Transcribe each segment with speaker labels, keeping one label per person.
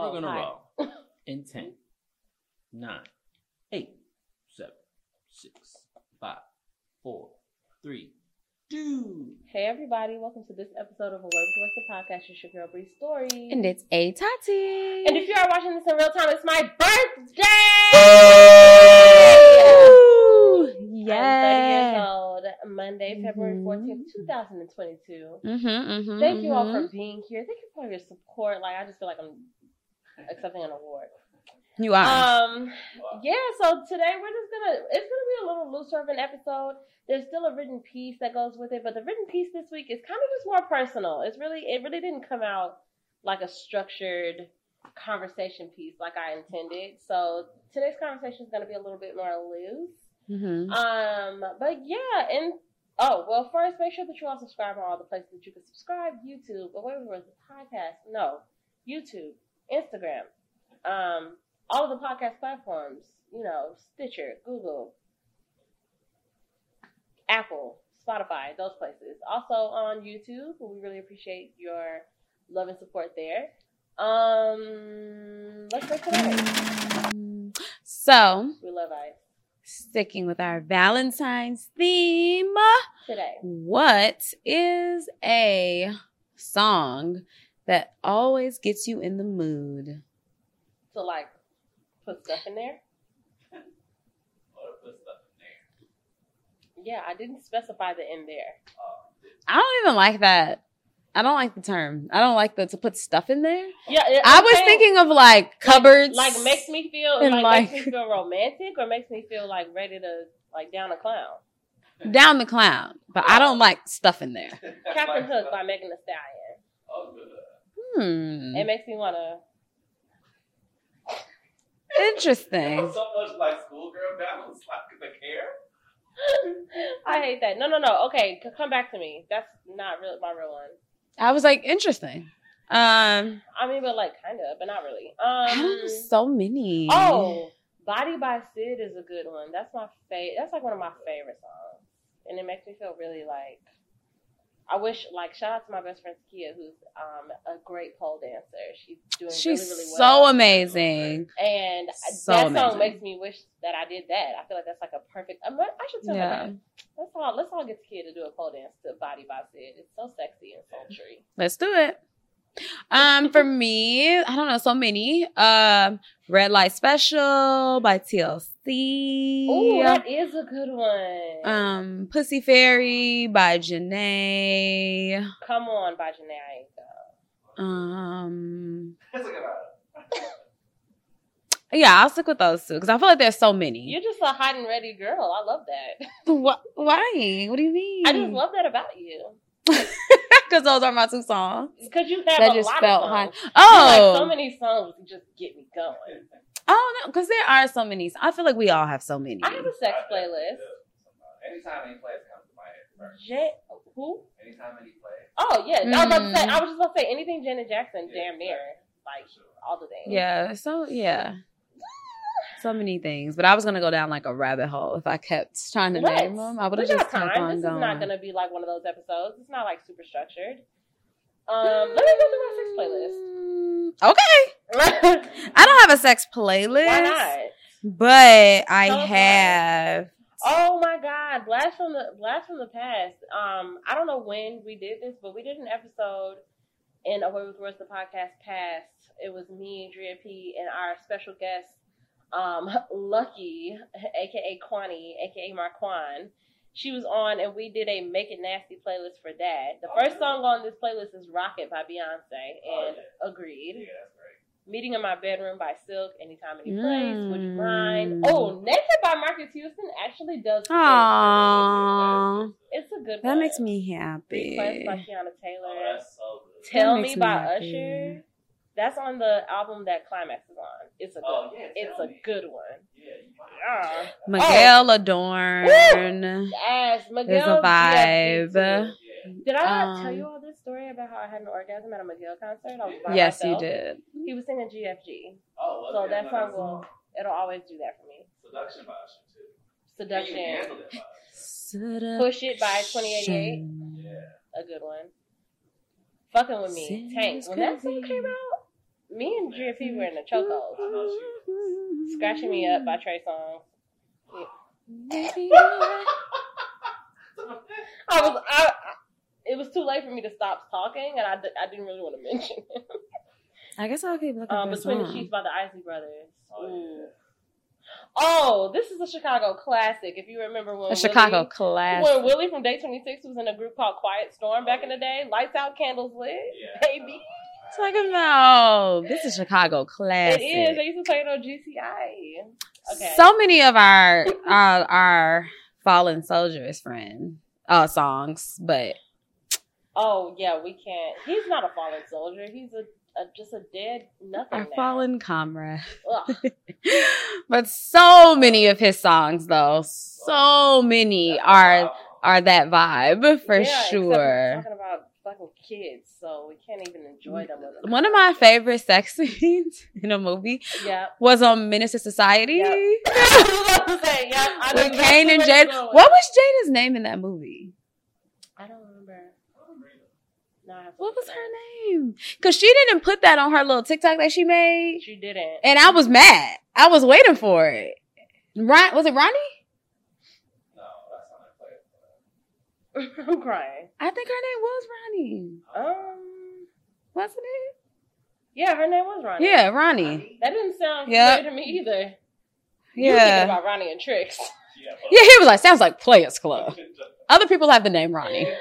Speaker 1: And
Speaker 2: Oh,
Speaker 1: we're gonna
Speaker 2: hi.
Speaker 1: roll in ten, nine, eight, seven, six, five, four, three, two.
Speaker 2: Hey everybody, welcome to this episode of Away with Words the podcast. It's your girl Bree Story.
Speaker 3: And it's A Tati.
Speaker 2: And if you are watching this in real time, it's my birthday.
Speaker 3: Ooh,
Speaker 2: I'm 30 years
Speaker 3: yeah.
Speaker 2: old. Monday, February
Speaker 3: Mhm.
Speaker 2: 14th, 2022.
Speaker 3: Mm-hmm, mm-hmm,
Speaker 2: Thank you all for being here. Thank you for your support. Like I just feel like I'm accepting an award.
Speaker 3: You are.
Speaker 2: Um, yeah. So today we're just gonna. It's gonna be a little looser of an episode. There's still a written piece that goes with it, but the written piece this week is kind of just more personal. It's really, it really didn't come out like a structured conversation piece like I intended. So today's conversation is gonna be a little bit more loose.
Speaker 3: mm-hmm.
Speaker 2: Um, but yeah, and oh well, first make sure that you all subscribe on all the places that you can subscribe. YouTube, but whatever it was, the podcast. No, YouTube, Instagram, um, all of the podcast platforms. You know, Stitcher, Google, Apple, Spotify, those places. Also on YouTube, we really appreciate your love and support there. Um, let's get today.
Speaker 3: So,
Speaker 2: We love ice
Speaker 3: sticking with our Valentine's theme,
Speaker 2: today.
Speaker 3: what is a song that always gets you in the mood?
Speaker 2: To like put stuff in there.
Speaker 1: Or put stuff in there.
Speaker 2: Yeah, I didn't specify the in there.
Speaker 3: I don't even like that. I don't like the term. I don't like the to put stuff in there.
Speaker 2: Yeah, it-
Speaker 3: I was
Speaker 2: saying,
Speaker 3: thinking of like cupboards.
Speaker 2: like makes me feel like,
Speaker 3: like-
Speaker 2: makes me feel romantic or makes me feel like ready to like down a clown.
Speaker 3: down the clown, but I don't like stuff in there.
Speaker 2: Captain Hook by Megan Thee Stallion.
Speaker 1: Oh, Good.
Speaker 3: Hmm.
Speaker 2: It makes me wanna.
Speaker 3: Interesting.
Speaker 1: So much like schoolgirl balance, like the care.
Speaker 2: I hate that. No, no, no. Okay, c- come back to me. That's not real. My real one.
Speaker 3: I was like, interesting. Um,
Speaker 2: I mean, but like kind of, but not really. Um.
Speaker 3: so many.
Speaker 2: Oh, Body by Sid is a good one. That's my favorite. That's like one of my favorite songs, and it makes me feel really like. I wish, like, shout out to my best friend Kia, who's um a great pole dancer. She's doing
Speaker 3: she's
Speaker 2: really, really well.
Speaker 3: so amazing.
Speaker 2: and
Speaker 3: so
Speaker 2: that
Speaker 3: amazing.
Speaker 2: song makes me wish that I did that. I feel like that's like a perfect. I'm, I should tell her
Speaker 3: Yeah.
Speaker 2: that. Let's all let's all get Kia to do a pole dance to Body by Sid. It's so sexy and sultry.
Speaker 3: Let's do it. Um, for me, I don't know so many. Um, Red Light Special by TLC.
Speaker 2: Oh, that is a good one.
Speaker 3: um, Pussy Fairy by Jhené.
Speaker 2: Come on, by Jhené Aiko.
Speaker 3: Um,
Speaker 1: That's a good one.
Speaker 3: yeah, I'll stick with those two because I feel like there's so many.
Speaker 2: You're just a hot and ready girl. I love that.
Speaker 3: Wh- Why? What do you mean?
Speaker 2: I just love that about you.
Speaker 3: because those are my two songs.
Speaker 2: Because you have
Speaker 3: That
Speaker 2: a
Speaker 3: just
Speaker 2: lot
Speaker 3: felt
Speaker 2: of songs. You
Speaker 3: Oh,
Speaker 2: like so many songs just get me going.
Speaker 3: oh no, because there are so many. I feel like we all have so many.
Speaker 2: I have a sex playlist.
Speaker 1: Anytime any place comes to my head.
Speaker 2: J- who?
Speaker 1: Anytime any place.
Speaker 2: Oh yeah, I was about to say.
Speaker 3: Mm.
Speaker 2: I was just about to say anything Janet Jackson,
Speaker 1: Yeah,
Speaker 2: damn near, like all the things.
Speaker 3: Yeah. So yeah. So many things, but I was gonna go down like a rabbit hole if I kept trying to
Speaker 2: Let's.
Speaker 3: name them. I would have just kept on
Speaker 2: This is not gonna be like one of those episodes. It's not like super structured. Um, let me go through my sex
Speaker 3: Mm, Okay. I don't have a sex playlist,
Speaker 2: Why not?
Speaker 3: but I
Speaker 2: Tell us why.
Speaker 3: have.
Speaker 2: Oh my God! Blast from the blast from the past. Um, I don't know when we did this, but we did an episode in Away with Words, the podcast past. It was me, Drea P, and our special guest, um, Lucky, aka Kwani, aka Marquan. She was on, and we did a Make It Nasty playlist for that. The first song on this playlist is "Rocket" by Beyonce,
Speaker 1: Oh,
Speaker 2: and
Speaker 1: yeah.
Speaker 2: agreed.
Speaker 1: Yeah, that's great.
Speaker 2: Meeting in My Bedroom by Silk, Anytime, Any Place, Would You Mind?
Speaker 3: Mm.
Speaker 2: Oh, Naked by Marques Houston actually does.
Speaker 3: Aww.
Speaker 2: It's a good
Speaker 3: that
Speaker 2: one.
Speaker 3: makes me happy.
Speaker 2: Request by Teyana
Speaker 1: Oh,
Speaker 2: Taylor.
Speaker 1: that's so good.
Speaker 2: Tell
Speaker 3: That
Speaker 2: Me
Speaker 3: makes me
Speaker 2: by
Speaker 3: happy.
Speaker 2: Usher. That's on the album that Climax is on. It's a good
Speaker 1: Oh, yeah,
Speaker 2: It's
Speaker 1: Tell
Speaker 2: a
Speaker 1: Me.
Speaker 2: good one.
Speaker 1: Yeah, you might.
Speaker 2: Ah.
Speaker 3: Miguel Adorn.
Speaker 2: As Miguel
Speaker 3: There's a vibe.
Speaker 2: too.
Speaker 1: Yeah.
Speaker 2: Did I not
Speaker 3: Um,
Speaker 2: tell you all this story about how I had an orgasm at a Miguel concert? I was by
Speaker 3: Yes, you did.
Speaker 2: He was singing GFG.
Speaker 1: Oh, well,
Speaker 2: So
Speaker 1: yeah,
Speaker 2: that
Speaker 1: no,
Speaker 2: song will it'll always do that for me.
Speaker 1: Seduction by Usher, too.
Speaker 2: Seduction.
Speaker 1: You can handle that by Usher.
Speaker 2: Push It by 2088.
Speaker 1: Yeah.
Speaker 2: A good one. Fucking with me. Tank. When that song came out, Me and GFP were in the chokehold.
Speaker 1: I know she
Speaker 2: Scratching Me Up by Trey Songz. I was I, I it was too late for me to stop talking and I, I didn't really want to mention it.
Speaker 3: I guess I'll keep looking
Speaker 2: Um,
Speaker 3: for
Speaker 2: Between the. Sheets by the Isley Brothers.
Speaker 1: Oh, yeah.
Speaker 2: Oh, this is a Chicago classic. If you remember when
Speaker 3: A Chicago
Speaker 2: classic
Speaker 3: class.
Speaker 2: when Willie from Day 26 was in a group called Quiet Storm back in the day, lights out, candles lit,
Speaker 1: Yeah.
Speaker 2: baby.
Speaker 3: Talk about this is Chicago classic.
Speaker 2: It is. They used to play it on GCI. Okay.
Speaker 3: So many of our our, our fallen soldiers friend uh songs, but
Speaker 2: oh yeah, we can't. He's not a fallen soldier. He's a, a just a dead nothing.
Speaker 3: our
Speaker 2: now.
Speaker 3: fallen comrade. But so many of his songs though, so many are are that vibe for
Speaker 2: Yeah,
Speaker 3: sure.
Speaker 2: Talking about fucking kids, so we can't even enjoy them.
Speaker 3: One of my favorite sex scenes in a movie
Speaker 2: Yeah.
Speaker 3: was on Menace II Society.
Speaker 2: Yep. I was about to say, yeah, I know
Speaker 3: With Caine and Jada. What was Jada's name in that movie?
Speaker 2: I don't remember. No, I have to
Speaker 3: What was her name? Because she didn't put that on her little TikTok that she made.
Speaker 2: She didn't.
Speaker 3: And I was mad. I was waiting for it. Ron, was it Ronnie?
Speaker 1: No, that's not a play.
Speaker 2: I'm crying.
Speaker 3: I think her name was Ronnie.
Speaker 2: Um.
Speaker 3: Wasn't it?
Speaker 2: Yeah, her name was Ronnie.
Speaker 3: Yeah, Ronnie.
Speaker 2: That didn't sound
Speaker 3: Yep.
Speaker 2: familiar to me either. You were thinking
Speaker 3: Yeah.
Speaker 2: about Ronnie and Tricks.
Speaker 1: Yeah,
Speaker 3: Yeah, he was like, sounds like Players Club. Other people have the name Ronnie.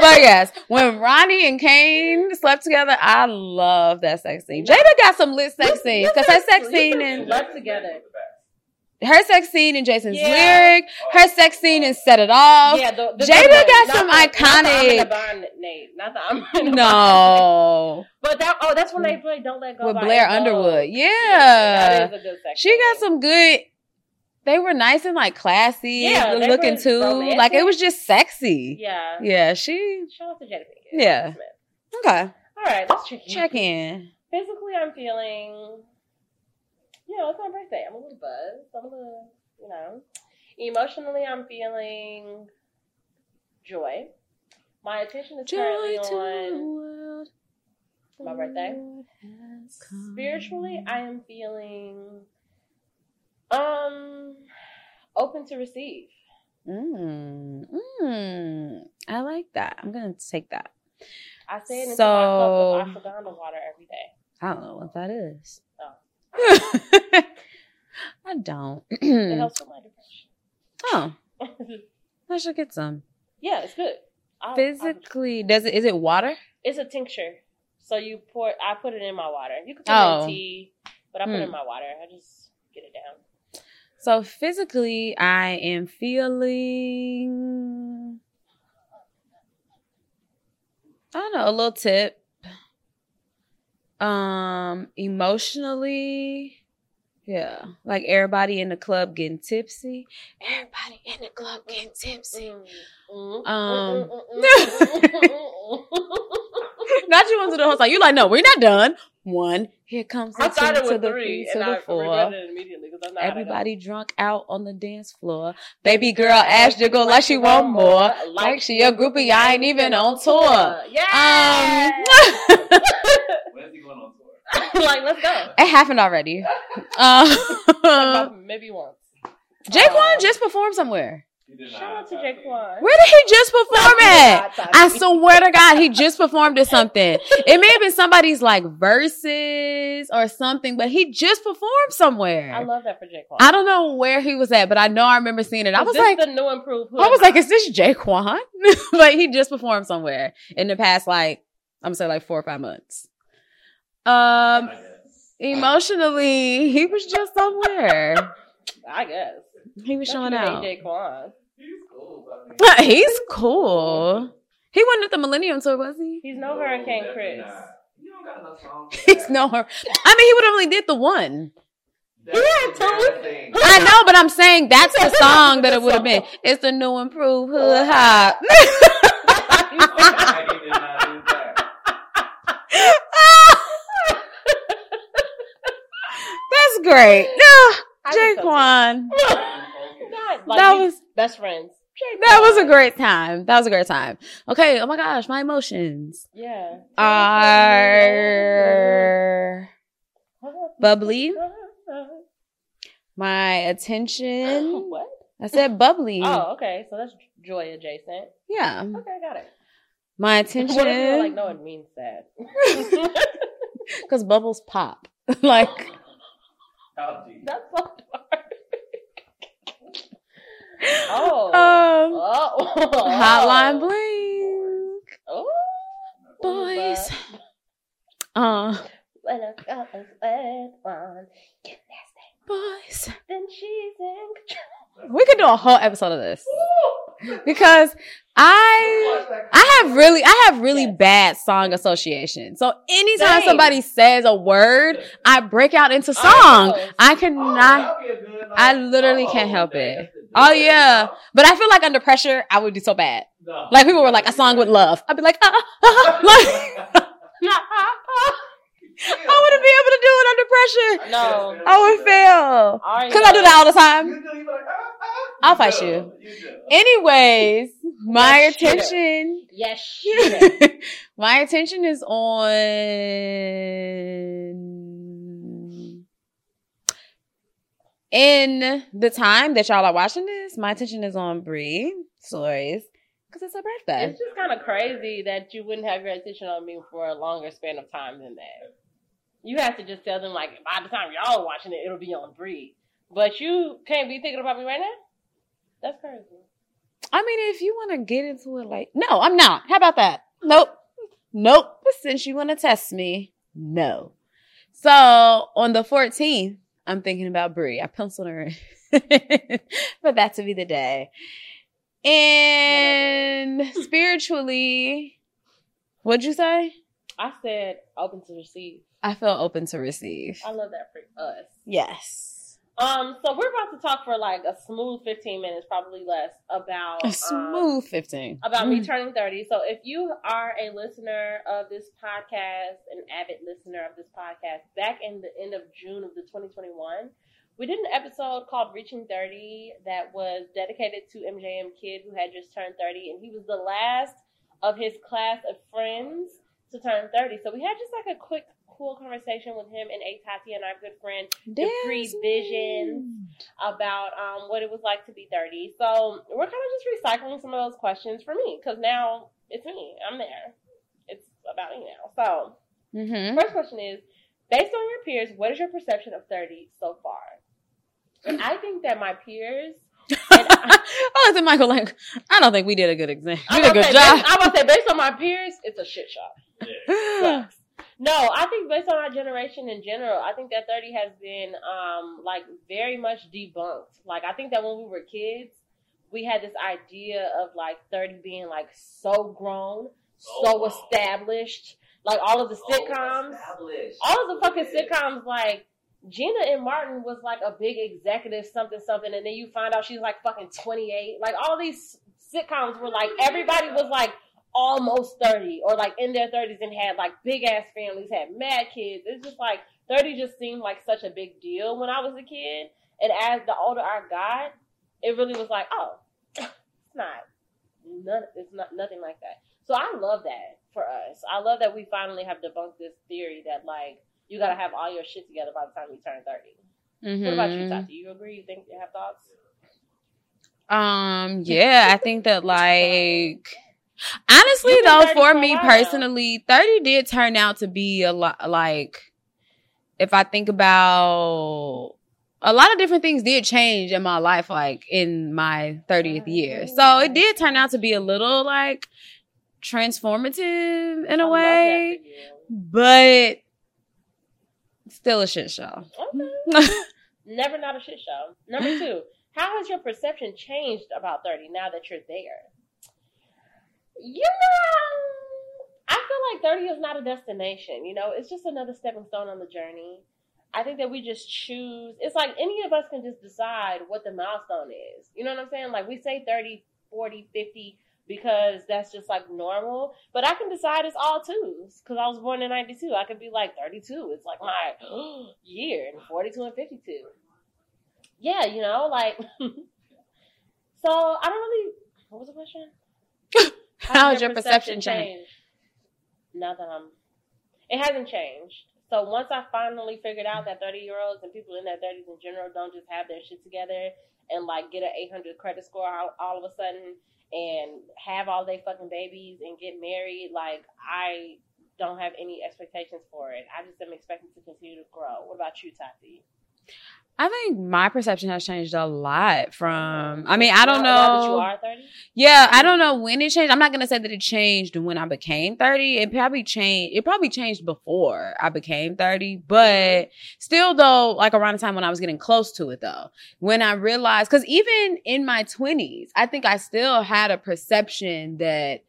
Speaker 3: But yes, when Ronnie and Caine slept together, I love that sex scene. Jada got some lit sex scenes because her sex scene and
Speaker 2: Love together.
Speaker 3: Her sex scene in Jason's
Speaker 2: Yeah.
Speaker 3: lyric, her sex scene in Set It Off.
Speaker 2: Yeah, the, the
Speaker 3: Jada
Speaker 2: one.
Speaker 3: got some
Speaker 2: the- Not the I'm in
Speaker 3: iconic-
Speaker 2: the Nate. Not the I'm in the.
Speaker 3: No,
Speaker 2: But that oh, that's when they play "Don't Let Go"
Speaker 3: with Blair Underwood.
Speaker 2: That
Speaker 3: Yeah,
Speaker 2: is a good sex.
Speaker 3: she got some good. They were nice and like classy,
Speaker 2: Yeah,
Speaker 3: good looking too.
Speaker 2: romantic.
Speaker 3: Like it was just sexy.
Speaker 2: Yeah.
Speaker 3: Yeah, she.
Speaker 2: Shout out to Jada Pinkett.
Speaker 3: Yeah. Okay,
Speaker 2: All right, let's check.
Speaker 3: check in.
Speaker 2: Physically, I'm feeling. You know, it's my birthday. I'm a little buzzed. I'm a little, you know. Emotionally, I'm feeling joy. My attention is currently
Speaker 3: Joy to the
Speaker 2: on
Speaker 3: world.
Speaker 2: my birthday.
Speaker 3: Lord has come.
Speaker 2: Spiritually, I am feeling um open to receive.
Speaker 3: Mm, mm, I like that. I'm gonna take that.
Speaker 2: I say it
Speaker 3: So-
Speaker 2: my cup of ashwagandha water every day.
Speaker 3: I don't know what that is.
Speaker 2: Oh.
Speaker 3: I don't.
Speaker 2: It helps with my depression. oh.
Speaker 3: I should get some.
Speaker 2: yeah, it's good. I'll- I'll-
Speaker 3: Physically, does it? Is it water?
Speaker 2: it's a tincture. So you pour. I put it in my water. You can put it
Speaker 3: Oh.
Speaker 2: in tea, but I put it in
Speaker 3: Hmm.
Speaker 2: my water. I just get it down.
Speaker 3: So physically, I am feeling. I don't know, a little tip. Um, emotionally, yeah, like everybody in the club getting tipsy. Everybody in the club getting tipsy.
Speaker 2: Mm.
Speaker 3: Um,
Speaker 2: Mm.
Speaker 3: Not you into the whole time. You like, no, we're not done. One, here comes the
Speaker 2: I
Speaker 3: two
Speaker 2: started
Speaker 3: to the
Speaker 2: three,
Speaker 3: to
Speaker 2: and
Speaker 3: the
Speaker 2: I
Speaker 3: four.
Speaker 2: it.
Speaker 3: Everybody drunk out on the dance floor. Baby girl to go like she want more. Like she a groupie, I ain't even on tour.
Speaker 2: Yeah.
Speaker 3: Um,
Speaker 1: When's he going on tour?
Speaker 2: like, let's go.
Speaker 3: it happened already. Um,
Speaker 2: About maybe once.
Speaker 3: J-Kwon just performed somewhere.
Speaker 2: Shout out to
Speaker 1: have
Speaker 2: J-Kwon.
Speaker 3: Where did he just perform at? I swear to God, he just performed at something. It may have been somebody's like verses or something, but he just performed somewhere.
Speaker 2: I love that for J-Kwon.
Speaker 3: I don't know where he was at, but I know I remember seeing it. I
Speaker 2: Is
Speaker 3: was
Speaker 2: this
Speaker 3: like,
Speaker 2: the new improved. Hood
Speaker 3: I was
Speaker 2: Hop?
Speaker 3: like, is this J-Kwon? but he just performed somewhere in the past, like I'm gonna say, like four or five months. Um, emotionally, he was just somewhere.
Speaker 2: I guess.
Speaker 3: He was showing
Speaker 2: Don't you
Speaker 3: out.
Speaker 2: hate J-Kwon.
Speaker 1: He's cool.
Speaker 3: He's cool. He wasn't at the Millennium Tour, was he?
Speaker 2: He's no Hurricane Chris.
Speaker 1: not. You don't got enough songs. for
Speaker 3: He's
Speaker 1: that.
Speaker 3: no her. I mean, he would have only did the one.
Speaker 1: That's
Speaker 2: Yeah,
Speaker 1: the
Speaker 2: totally.
Speaker 1: damn thing.
Speaker 3: I know, but I'm saying that's the song that it would have been. It's the new improved hood hop.
Speaker 1: I did not do that.
Speaker 3: That's great. No,
Speaker 2: I think so, too. J-Kwon. Like
Speaker 3: That was
Speaker 2: best friends. Jake
Speaker 3: That was a great time. That was a great time. Okay. Oh my gosh, my emotions
Speaker 2: Yeah.
Speaker 3: are bubbly. My attention.
Speaker 2: what?
Speaker 3: I said bubbly.
Speaker 2: Oh, okay. So that's joy adjacent.
Speaker 3: Yeah.
Speaker 2: Okay, got it.
Speaker 3: My
Speaker 2: What if you're like, no, it means that.
Speaker 3: Because bubbles pop. like,
Speaker 1: How deep?
Speaker 2: That's so dark. oh.
Speaker 3: um,
Speaker 2: oh.
Speaker 3: hotline bling.
Speaker 2: Oh.
Speaker 3: Boys. Uh,
Speaker 2: When a girl is wet one, get nasty.
Speaker 3: boys.
Speaker 2: Then she's in control.
Speaker 3: We could do a whole episode of this. Because I I have really I have really
Speaker 2: Yes.
Speaker 3: bad song association. So anytime
Speaker 2: Same.
Speaker 3: somebody says a word, I break out into song.
Speaker 2: know.
Speaker 3: I cannot I literally can't help it. Oh yeah. But I feel like under pressure I would do so bad.
Speaker 1: No.
Speaker 3: Like people were like a song with love. I'd be like, ah, ah, ah, like I wouldn't be able to do it under pressure.
Speaker 2: No.
Speaker 3: I would fail. Cause I do that all the time.
Speaker 1: You do, you be like, ah, ah.
Speaker 3: I'll fight you.
Speaker 1: You.
Speaker 3: Anyways, my
Speaker 2: Yes,
Speaker 3: attention
Speaker 2: Yes,
Speaker 3: my attention is on in the time that y'all are watching this. My attention is on Bree stories because it's her birthday.
Speaker 2: It's just kind of crazy that you wouldn't have your attention on me for a longer span of time than that. You have to just tell them like by the time y'all are watching it, it'll be on Bree. But you can't be thinking about me right now. That's crazy.
Speaker 3: I mean, if you want to get into it, like, no, I'm not. How about that? Nope, nope. Since you want to test me, no. So on the 14th, I'm thinking about Bree. I penciled her in for that to be the day. And spiritually, what'd you say?
Speaker 2: I said open to receive.
Speaker 3: I feel open to receive.
Speaker 2: I love that for us.
Speaker 3: Yes.
Speaker 2: Um, so we're about to talk for like a smooth fifteen minutes, probably less, about
Speaker 3: A
Speaker 2: um,
Speaker 3: smooth 15.
Speaker 2: about me
Speaker 3: Mm.
Speaker 2: turning 30. So if you are a listener of this podcast, an avid listener of this podcast, back in the end of June of the 2021, we did an episode called Reaching 30 that was dedicated to MJM Kid who had just turned 30 and he was the last of his class of friends to turn 30. So we had just like a quick cool conversation with him and A Tati and our good friend Dupree Visions about um, what it was like to be 30. So we're kind of just recycling some of those questions for me because now it's me. I'm there. It's about me now. So
Speaker 3: Mm-hmm.
Speaker 2: first question is, based on your peers, what is your perception of 30 so far? And I think that my peers. And I,
Speaker 3: I looked at Michael like, I don't think we did a good exam. We
Speaker 2: I'm
Speaker 3: did a good
Speaker 2: say,
Speaker 3: job.
Speaker 2: based, I'm gonna say based on my peers, it's a shit show. Sucks. No, I think based on our generation in general, I think that 30 has been um like very much debunked. Like I think that when we were kids, we had this idea of like 30 being like so grown, so
Speaker 1: Oh.
Speaker 2: established. Like all of the sitcoms, all of the fucking sitcoms like Gina and Martin was like a big executive something something and then you find out she's like fucking 28. Like all these sitcoms were like everybody was like almost 30 or like in their 30s and had like big ass families, had mad kids. It's just like 30 just seemed like such a big deal when I was a kid. And as the older I got, it really was like, oh, it's not. None, it's not nothing like that. So I love that for us. I love that we finally have debunked this theory that like you gotta have all your shit together by the time you turn 30. What about you,
Speaker 3: Mhm.
Speaker 2: Tati? You agree? You think you have thoughts?
Speaker 3: Um, yeah, I think that like honestly though, for me personally, 30 did turn out to be a lot like if I think about a lot of different things did change in my life, like in my 30th year. So it did turn out to be a little like transformative in
Speaker 2: I
Speaker 3: a
Speaker 2: love
Speaker 3: way,
Speaker 2: that for you.
Speaker 3: but still a shit show.
Speaker 2: Okay. Never not a shit show. Number two, how has your perception changed about 30 now that you're there? You know, I feel like 30 is not a destination. You know, it's just another stepping stone on the journey. I think that we just choose. It's like any of us can just decide what the milestone is. You know what I'm saying? Like we say 30, 40, 50 because that's just like normal. But I can decide it's all twos because I was born in 92. I could be like 32. It's like my year and 42 and 52. Yeah, you know, like, so I don't really what was the question?
Speaker 3: How's your perception change?
Speaker 2: changed? Now that I'm, it hasn't changed. So once I finally figured out that 30 year olds and people in their 30s in general don't just have their shit together and like get an 800 credit score all, all of a sudden and have all their fucking babies and get married, like I don't have any expectations for it. I just am expecting to continue to grow. What about you, Tati?
Speaker 3: I think my perception has changed a lot from. I mean, I don't
Speaker 2: Now- now you
Speaker 3: know.
Speaker 2: are 30?
Speaker 3: Yeah, I don't know when it changed. I'm not gonna say that it changed when I became 30. It probably changed. It probably changed before I became 30, but still, though, like around the time when I was getting close to it, though, when I realized, because even in my 20s, I think I still had a perception that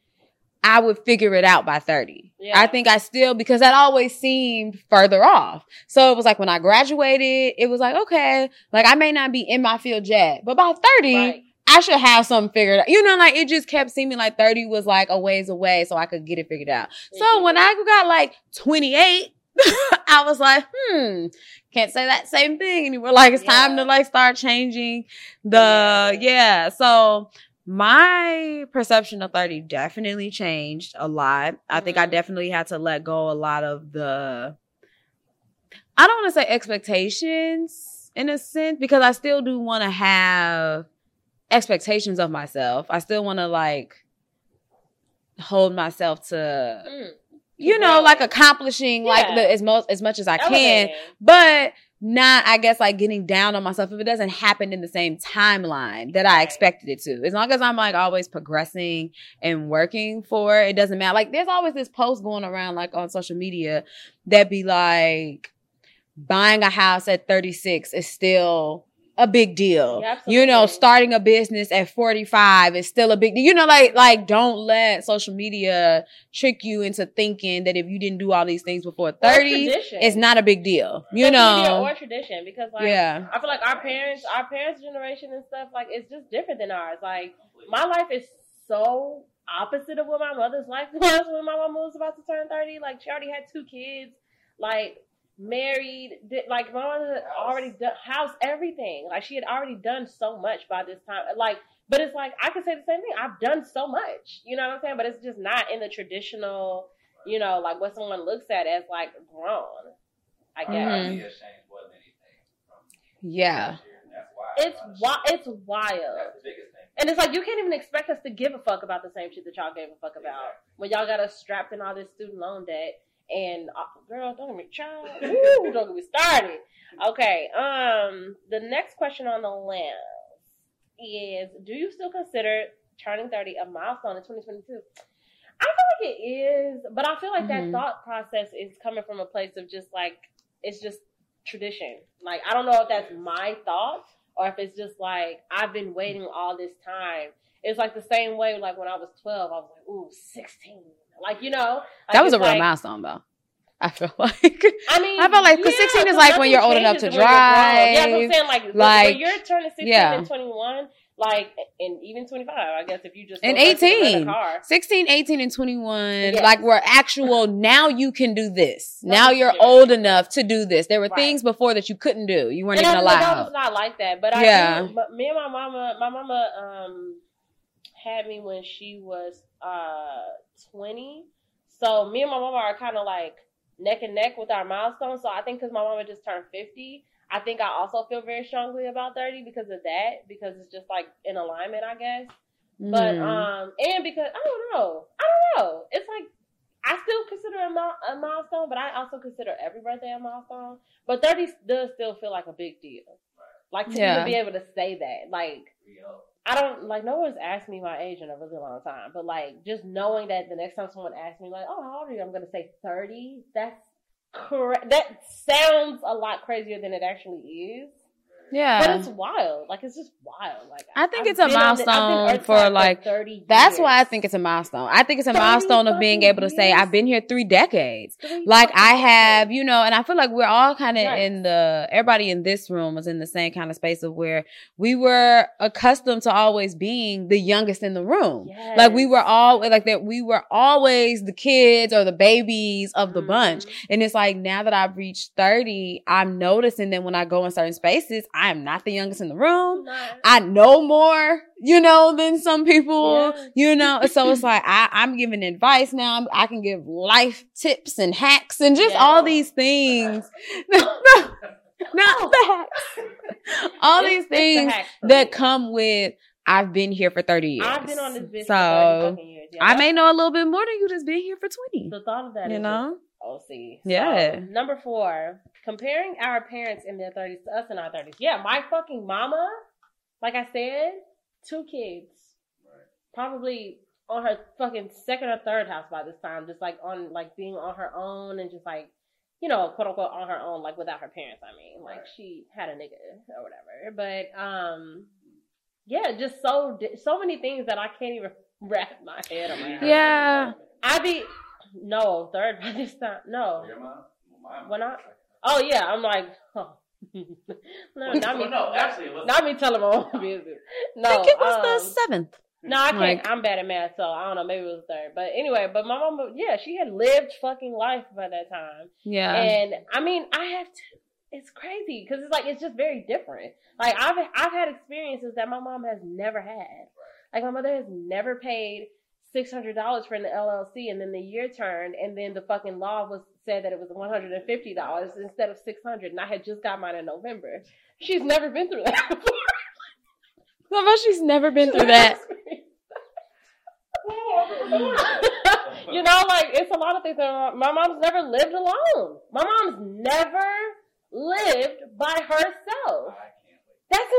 Speaker 3: I would figure it out by 30.
Speaker 2: Yeah.
Speaker 3: I think I still, because that always seemed further off. So it was like when I graduated, it was like, okay, like I may not be in my field yet, but by 30,
Speaker 2: Right.
Speaker 3: I should have something figured out. You know, like it just kept seeming like 30 was like a ways away so I could get it figured out. So
Speaker 2: Mhm.
Speaker 3: when I got like 28, I was like, hmm, can't say that same thing anymore. Like it's time to like start changing the,
Speaker 2: Yeah.
Speaker 3: yeah. So my perception of 30 definitely changed a lot. I think I
Speaker 2: Mhm.
Speaker 3: definitely had to let go a lot of the, I don't want to say expectations in a sense because I still do want to have expectations of myself. I still want to like hold myself to
Speaker 2: Mm.
Speaker 3: you know
Speaker 2: grow.
Speaker 3: like accomplishing like the as most as much as I can, but not I guess like getting down on myself if it doesn't happen in the same timeline that I expected it to. As long as I'm like always progressing and working for it, it doesn't matter. Like there's always this post going around like on social media that be like buying a house at 36 is still a big deal.
Speaker 2: Yeah,
Speaker 3: you know, starting a business at 45 is still a big deal. You know, like like don't let social media trick you into thinking that if you didn't do all these things before 30, it's not a big deal. You
Speaker 2: Social media
Speaker 3: know.
Speaker 2: or tradition because like
Speaker 3: Yeah.
Speaker 2: I feel like our parents, our parents' generation and stuff, like it's just different than ours. Like my life is so opposite of what my mother's life was when my mom was about to turn thirty. Like she already had two kids, like married, did, like my mother had
Speaker 1: House.
Speaker 2: already done house everything. Like she had already done so much by this time. Like, but it's like I could say the same thing. I've done so much, you know what I'm saying? But it's just not in the traditional, you know, like what someone looks at as like grown. I guess.
Speaker 3: Mhm.
Speaker 1: Idea change more than anything from
Speaker 3: Yeah.
Speaker 1: last year, and That's why.
Speaker 2: It's
Speaker 1: a lot of
Speaker 2: wi-
Speaker 1: shit-
Speaker 2: it's wild.
Speaker 1: That's the biggest thing.
Speaker 2: And it's like you can't even expect us to give a fuck about the same shit that y'all gave a fuck about. When y'all got us strapped in all this student loan debt and uh, girl, don't get me child. Woo, don't get me started. Okay. Um the next question on the list is do you still consider turning 30 a milestone in 2022? I feel like it is, but I feel like
Speaker 3: Mhm.
Speaker 2: that thought process is coming from a place of just like it's just tradition. Like I don't know if that's my thought or if it's just like I've been waiting all this time. It's like the same way like when I was 12, I was like, ooh, 16. Like, you know, like,
Speaker 3: That was a real
Speaker 2: like-
Speaker 3: milestone though. I feel like
Speaker 2: I mean,
Speaker 3: I felt like- 'cause 16 is like when you're old enough to
Speaker 2: nothing changes when you're grown. Yeah, I'm
Speaker 3: drive,
Speaker 2: saying. Like,
Speaker 3: like,
Speaker 2: when you're turning 16
Speaker 3: yeah.
Speaker 2: and 21, like, and even 25, I guess if you just
Speaker 3: And
Speaker 2: go to
Speaker 3: 18.
Speaker 2: car.
Speaker 3: 16, 18, and 21,
Speaker 2: Yes.
Speaker 3: like were actual, now you can do this. Now you're old enough to do this. There were
Speaker 2: Right.
Speaker 3: things before that you couldn't do. You weren't
Speaker 2: And
Speaker 3: even
Speaker 2: I, like, I was
Speaker 3: allowed.
Speaker 2: not like that, but I
Speaker 3: Yeah.
Speaker 2: me and my mama, my mama, um, had me when she was uh 20. So me and my mama are kind of like neck and neck with our milestones. So I think because my mama just turned 50, I think I also feel very strongly about 30 because of that, because it's just like in alignment, I guess. But
Speaker 3: Mhm.
Speaker 2: um, and because I don't know, I don't know. It's like I still consider a, mil- a milestone, but I also consider every birthday a milestone. But thirty does still feel like a big deal. Like to
Speaker 3: Yeah.
Speaker 2: even be able to say that, like
Speaker 1: Re-up.
Speaker 2: I don't like no one's asked me my age in a really long time, but like just knowing that the next time someone asks me like, "Oh, how old are you?" I'm gonna say thirty. That's correct. That sounds a lot crazier than it actually is.
Speaker 3: Yeah.
Speaker 2: But it's wild. Like it's just wild. Like
Speaker 3: I think
Speaker 2: I've
Speaker 3: it's a
Speaker 2: on the-
Speaker 3: milestone for, like,
Speaker 2: thirty.
Speaker 3: That's why I think it's a milestone. I think it's a milestone of being able to say,
Speaker 2: years.
Speaker 3: I've been here three decades.
Speaker 2: Three
Speaker 3: Like I have, you know, and I feel like we're all kind of
Speaker 2: Yes.
Speaker 3: in the, everybody in this room was in the same kind of space of where we were accustomed to always being the youngest in the room. Like we were all, like that we were always the kids or the babies of the bunch.
Speaker 2: Mhm.
Speaker 3: And it's like now that I've reached 30, I'm noticing that when I go in certain spaces, I am not the youngest in the room.
Speaker 2: Nah.
Speaker 3: I know more, you know, than some people,
Speaker 2: Yeah.
Speaker 3: you know. So it's like I, I'm giving advice now. I'm- I can give life tips and hacks and just
Speaker 2: Yeah.
Speaker 3: all these things. Not the hacks. All
Speaker 2: It's-
Speaker 3: these
Speaker 2: it's the
Speaker 3: things that come with I've been here for 30 years.
Speaker 2: I've been on this bitch
Speaker 3: so
Speaker 2: for 30 fucking years. Yeah,
Speaker 3: I may know a little bit more than you just been here for 20.
Speaker 2: The thought of that
Speaker 3: You
Speaker 2: is
Speaker 3: know?
Speaker 2: just oh, OC.
Speaker 3: Yeah.
Speaker 2: So, number four, comparing our parents in their 30s to us in our 30s. Yeah, my fucking mama, like I said, two kids. Probably on her fucking second or third house by this time, just like on like being on her own and just like you know, quote unquote on her own, like without her parents, I mean. Like
Speaker 1: Right.
Speaker 2: she had a nigga or whatever. But um yeah, just so so many things that I can't even wrap my head around.
Speaker 3: Yeah.
Speaker 2: I be no third by this time. No,
Speaker 1: Your mom? Mine.
Speaker 2: When I- oh yeah, I'm like, oh. no, not me.
Speaker 1: Well, no, actually,
Speaker 2: Not me telling my own business. No,
Speaker 3: I think it was
Speaker 2: um,
Speaker 3: the seventh.
Speaker 2: no, I can't.
Speaker 3: like-
Speaker 2: I'm bad at math, so I don't know. Maybe it was third, but anyway. But my mom, yeah, she had lived fucking life by that time,
Speaker 3: Yeah.
Speaker 2: and I mean, I have to. It's crazy because it's like it's just very different. Like I've I've had experiences that my mom has never had. Like my mother has never paid six hundred dollars for an LLC, and then the year turned, and then the fucking law was said that it was one hundred and fifty dollars instead of six hundred, and I had just got mine in November. She's never been through that before.
Speaker 3: How about she's never been through that?
Speaker 2: you know, like it's a lot of things. That my, my mom's never lived alone. My mom's never lived by herself.
Speaker 1: I can't wait.
Speaker 2: That's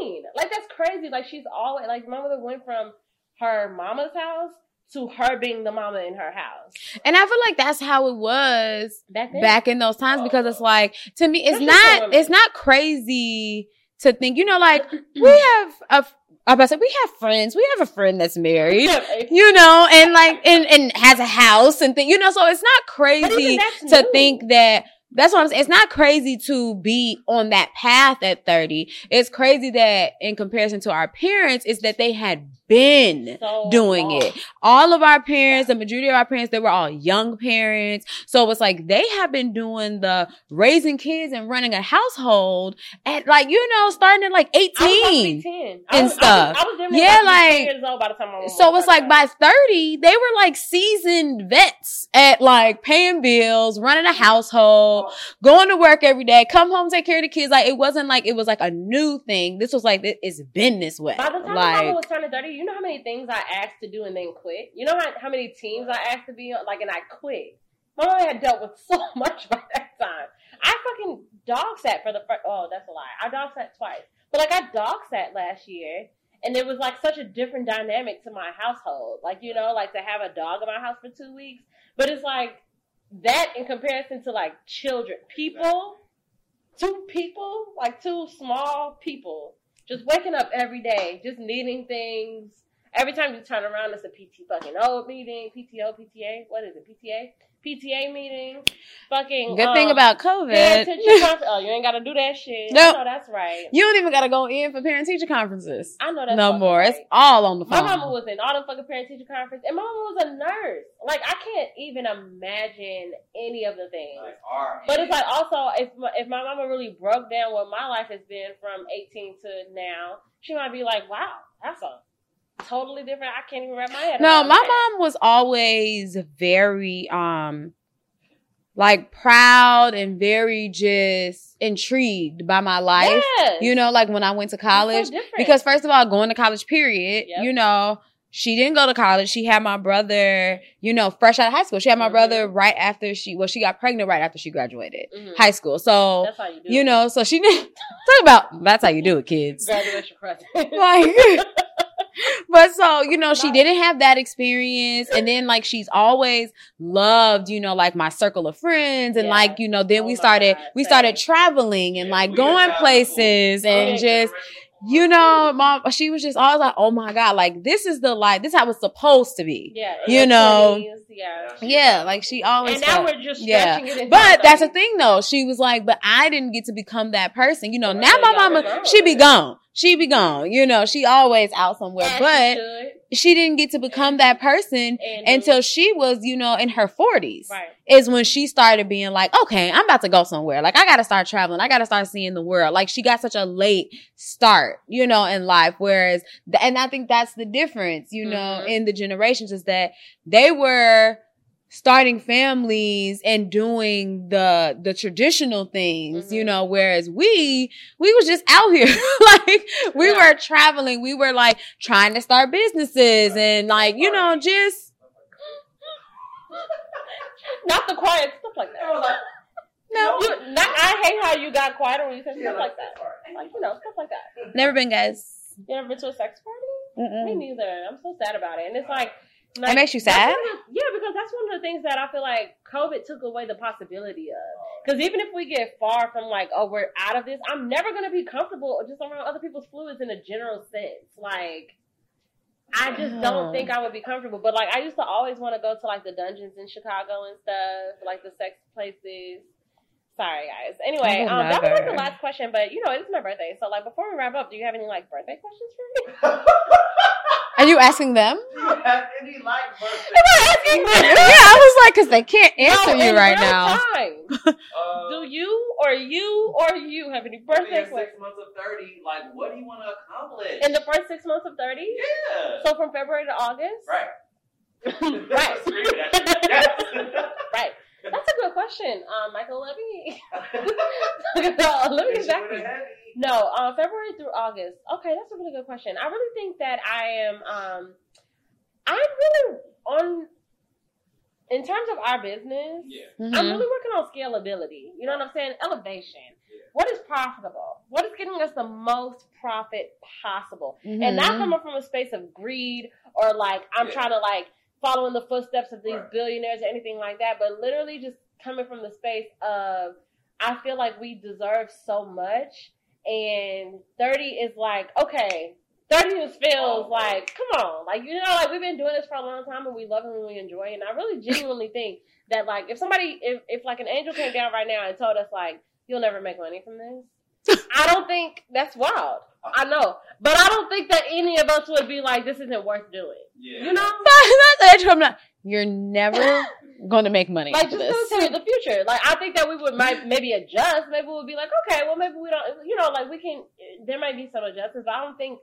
Speaker 2: insane. Like that's crazy. Like she's always like my mother went from her mama's house to her being the mama in her house.
Speaker 3: And I feel like that's how it was
Speaker 2: Back
Speaker 3: back in those times because it's oh. like to me it's not it's not crazy to think you know like we have a I about to say we have friends we have a friend that's married you know and like and and has a house and thing you know so it's not crazy to
Speaker 2: new.
Speaker 3: think that that's what I'm saying. It's not crazy to be on that path at 30. It's crazy that in comparison to our parents, is that they had been
Speaker 2: So
Speaker 3: doing
Speaker 2: long.
Speaker 3: it. All of our parents, the majority of our parents, they were all young parents. So it's like they have been doing the raising kids and running a household at like, you know, starting at like
Speaker 2: I was about
Speaker 3: 18. and
Speaker 2: I was,
Speaker 3: stuff.
Speaker 2: I was, I was
Speaker 3: Yeah,
Speaker 2: about to be 10
Speaker 3: like-
Speaker 2: years old by the time my mom
Speaker 3: So it
Speaker 2: was
Speaker 3: it's like by 30, they were like seasoned vets at like paying bills, running a oh. household, going to work every day, come home, take care of the kids. Like it wasn't like it was like a new thing. This was like it- it's been this way.
Speaker 2: By the time
Speaker 3: Like
Speaker 2: was turning 30, you know how many things I asked to do and then quit? You know how, how many teams I asked to be on? Like, and I quit. My mama had dealt with so much by that time. I fucking dog sat for the first, oh, that's a lie. I dog sat twice. But like, I dog sat last year. And it was like such a different dynamic to my household. Like, you know, like to have a dog in my house for two weeks. But it's like that in comparison to like children, people, two people, like two small people, just waking up every day, just needing things. Every time you turn around, it's a PT fucking O meeting, PTO, PTA. What is it? PTA, PTA meeting. Fucking.
Speaker 3: good thing
Speaker 2: um,
Speaker 3: about
Speaker 2: pay
Speaker 3: COVID.
Speaker 2: attention conf- oh, you ain't got to do that shit.
Speaker 3: Nope.
Speaker 2: That's right.
Speaker 3: You don't even gotta go in for parent teacher conferences.
Speaker 2: I know that's
Speaker 3: No more.
Speaker 2: Right.
Speaker 3: It's all on the phone.
Speaker 2: My mama was in all the fucking parent teacher conference, and my mama was a nurse. Like I can't even imagine any of the things.
Speaker 1: Like, our
Speaker 2: But it's like also if my, if my mama really broke down what my life has been from 18 to now, she might be like, "Wow, that's a totally different." I can't even wrap my head.
Speaker 3: No, my
Speaker 2: that.
Speaker 3: mom was always very um like proud and very just intrigued by my life.
Speaker 2: Yes.
Speaker 3: You know, like when I went to
Speaker 2: It's so
Speaker 3: college. because first of all, going to college, period,
Speaker 2: Yep.
Speaker 3: you know, she didn't go to college. She had my brother, you know, fresh out of high school. She had my
Speaker 2: Mhm.
Speaker 3: brother right after she well, she got pregnant right after she graduated
Speaker 2: Mhm.
Speaker 3: high school. So
Speaker 2: that's how you do.
Speaker 3: you know, so she didn't talk about that's how you do it, kids.
Speaker 2: graduation present.
Speaker 3: like but so you know she didn't have that experience and then like she's always loved you know like my circle of friends and
Speaker 2: Yeah.
Speaker 3: like you know then
Speaker 2: Oh
Speaker 3: we started
Speaker 2: God,
Speaker 3: we started traveling and like
Speaker 1: we
Speaker 3: going places
Speaker 1: travel.
Speaker 3: and
Speaker 2: Yeah.
Speaker 3: just you know mom she was just always like oh my god like this is the life this is how it's supposed to be
Speaker 2: yeah,
Speaker 3: You know,
Speaker 2: 20s, yeah.
Speaker 3: yeah like she always
Speaker 2: And now we're just
Speaker 3: Yeah.
Speaker 2: stretching it.
Speaker 3: but that's the thing though. She was like, but I didn't get to become that person. You know, now my mama, she be
Speaker 2: gone.
Speaker 3: She be gone. You know, she always out somewhere.
Speaker 2: As
Speaker 3: but
Speaker 2: she
Speaker 3: she didn't get to become that person
Speaker 2: And-
Speaker 3: until she was, you know, in her 40s.
Speaker 2: right.
Speaker 3: Is when she started being like, okay, I'm about to go somewhere. Like, I got to start traveling. I got to start seeing the world. Like, she got such a late start, you know, in life. Whereas, and I think that's the difference, you know,
Speaker 2: Mhm.
Speaker 3: in the generations is that they were starting families and doing the the traditional things you
Speaker 2: Mhm.
Speaker 3: know whereas we we was just out here like we
Speaker 2: Yeah.
Speaker 3: were traveling we were like trying to start businesses and like you know just
Speaker 2: Not the quiet stuff like that.
Speaker 3: no
Speaker 2: You, not, I hate how you got quieter when you said stuff like that. Like, you know, stuff like that.
Speaker 3: never been guys
Speaker 2: You ever been to a sex party? Me
Speaker 3: Mm-mm.
Speaker 2: neither. I'm so sad about it. And it's like,
Speaker 3: That makes you sad?
Speaker 2: of the- yeah, because that's one of the things that I feel like COVID took away the possibility of. Because even if we get far from like, oh, we're out of this, I'm never gonna be comfortable just around other people's fluids in a general sense. Like, I just
Speaker 3: Oh.
Speaker 2: don't think I would be comfortable. But like, I used to always want to go to like the dungeons in Chicago and stuff, like the sex places. Sorry, guys. Anyway, um, that was like the last question, but you know, it's my birthday, so like before we wrap up, do you have any like birthday questions for me?
Speaker 3: are you asking them
Speaker 1: Do you have any like birthday?
Speaker 2: Am I asking them?
Speaker 3: yeah i was like because they can't answer
Speaker 2: No,
Speaker 3: you
Speaker 2: in
Speaker 3: right
Speaker 2: real
Speaker 3: now
Speaker 2: time.
Speaker 1: Uh,
Speaker 2: Do you or you or you have any
Speaker 1: in
Speaker 2: birthday
Speaker 1: six months of thirty, like, what do you want to accomplish?
Speaker 2: in the first six months of thirty?
Speaker 1: yeah.
Speaker 2: So from February to August?
Speaker 1: right.
Speaker 2: right.
Speaker 1: Screaming at you. Yes.
Speaker 2: right. That's a good question, um, Michael. Let me no, let me get back to you. No, uh, February through August. Okay, that's a really good question. I really think that I am. Um, I'm really on. In terms of our business,
Speaker 1: Yeah.
Speaker 2: I'm
Speaker 3: Mhm.
Speaker 2: really working on scalability. You know what I'm saying? Elevation. What is profitable? What is getting us the most profit possible? And not coming from a space of greed or like I'm
Speaker 1: Yeah.
Speaker 2: trying to like follow in the footsteps of these
Speaker 1: Right.
Speaker 2: billionaires or anything like that, but literally just coming from the space of I feel like we deserve so much and 30 is like, okay, 30 just feels
Speaker 1: Oh.
Speaker 2: like, come on, like you know, like we've been doing this for a long time and we love it and we enjoy it. And I really genuinely think that like if somebody if, if like an angel came down right now and told us like you'll never make money from this, I don't think that's wild. I know, but I don't think that any of us would be like this isn't worth doing.
Speaker 1: Yeah.
Speaker 2: You know,
Speaker 3: That's edge I'm not- You're never going to make money
Speaker 2: like just
Speaker 3: this.
Speaker 2: to tell you the future. Like I think that we would might maybe adjust. Maybe we'll be like, okay, well maybe we don't. You know, like we can. There might be some adjustments, but I don't think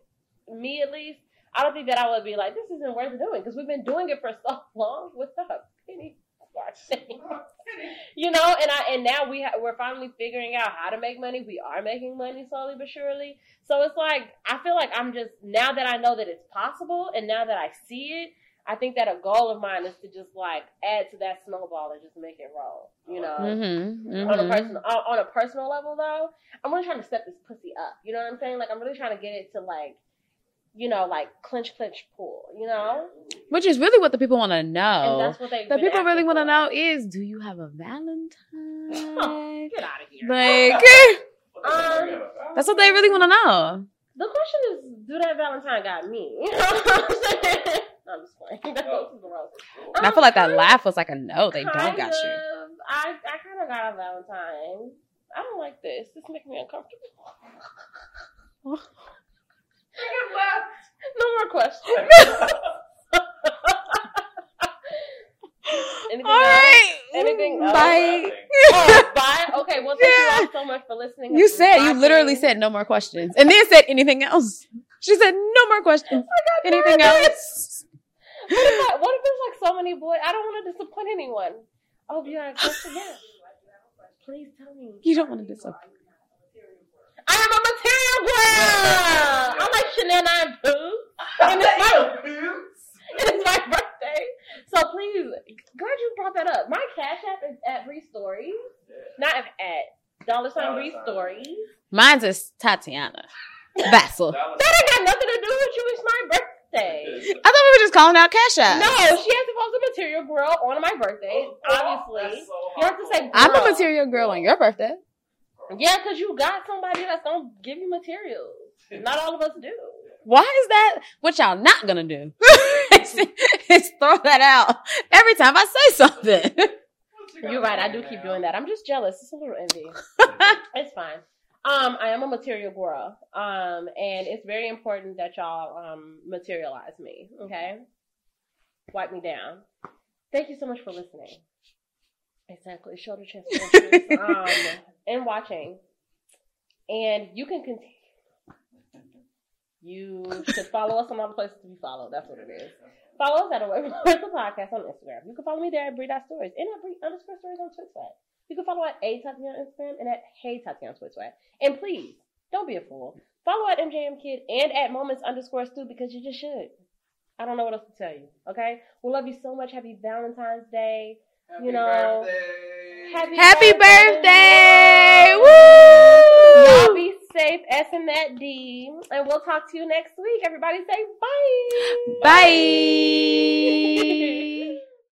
Speaker 2: me at least. I don't think that I would be like this isn't worth doing because we've been doing it for so long. What's up? Penny watching. you know, and I and now we ha- we're finally figuring out how to make money. We are making money slowly but surely. So it's like I feel like I'm just now that I know that it's possible, and now that I see it, I think that a goal of mine is to just like add to that snowball and just make it roll. You know,
Speaker 3: Mm-hmm.
Speaker 2: on a personal on, a personal level though, I'm really trying to step this pussy up. You know what I'm saying? Like I'm really trying to get it to like, you know, like clinch, clinch, pull. You know,
Speaker 3: Which is really what the people want to
Speaker 2: and
Speaker 3: know.
Speaker 2: that's what they
Speaker 3: The people really want to know is, do you have a Valentine?
Speaker 2: Get out of here.
Speaker 3: like,
Speaker 2: Um,
Speaker 3: that's what they really want to know.
Speaker 2: The question is, do that Valentine got me? You know what I'm saying? No, I'm just playing. That's
Speaker 1: No.
Speaker 2: so gross.
Speaker 3: And I feel like that um, laugh was like a no, they don't
Speaker 2: Kind
Speaker 3: got you.
Speaker 2: I, I kind of got a Valentine. I don't like this. This makes me uncomfortable. no more questions. Anything
Speaker 3: All
Speaker 2: else? Anything else?
Speaker 3: Bye.
Speaker 2: Oh, bye. Okay. Well, thank
Speaker 3: Yeah.
Speaker 2: you all so much for listening.
Speaker 3: You
Speaker 2: and
Speaker 3: said, you literally said no more questions. And then said anything else. She said no more questions. Anything else?
Speaker 2: What if, I, what if there's like so many boys? I don't want to disappoint anyone. Oh, you got a question? Yeah. Please tell me.
Speaker 3: You don't want to disappoint.
Speaker 2: I am a material girl. I'm like Chanel and Boo. And it's my, it's my birthday. So please, glad you brought that up. My cash app is at Bree Stories. Not at, at dollar sign
Speaker 1: Dollar
Speaker 2: Bree
Speaker 1: sign.
Speaker 3: Mine's is Tatiana Bassel.
Speaker 2: That ain't got nothing to do with you. It's my birthday.
Speaker 3: I thought we were just calling out Cash App.
Speaker 2: No, she has to post a material girl on my birthday. Obviously, you have to say.
Speaker 3: I'm a material girl on your birthday.
Speaker 2: Yeah, because you got somebody that's gonna give you materials. Not all of us do.
Speaker 3: Why is that what y'all not gonna do? it's, it's throw that out every time I say something.
Speaker 2: You're right. I do keep doing that. I'm just jealous. It's a little envy. it's fine. Um, I am a material girl. Um, and it's very important that y'all um materialize me. Okay, wipe me down. Thank you so much for listening. Exactly, shoulder chest, um, and watching. And you can continue. You should follow us on all the places to be followed. That's what it is. Follow us at Away from the Podcast on Instagram. You can follow me there at Bree Stories and at Bree underscore stories on Twitter. You can follow at A Tati on Instagram and at Hey Tati on Twitter. And please, don't be a fool. Follow at MJM Kid and at Moments underscore Stu because you just should. I don't know what else to tell you. Okay? We love you so much. Happy Valentine's Day.
Speaker 1: Happy
Speaker 2: You know,
Speaker 1: birthday.
Speaker 2: Happy,
Speaker 3: Happy birthday! Woo Y'all
Speaker 2: be safe, S and that D. And we'll talk to you next week. Everybody say bye.
Speaker 3: Bye.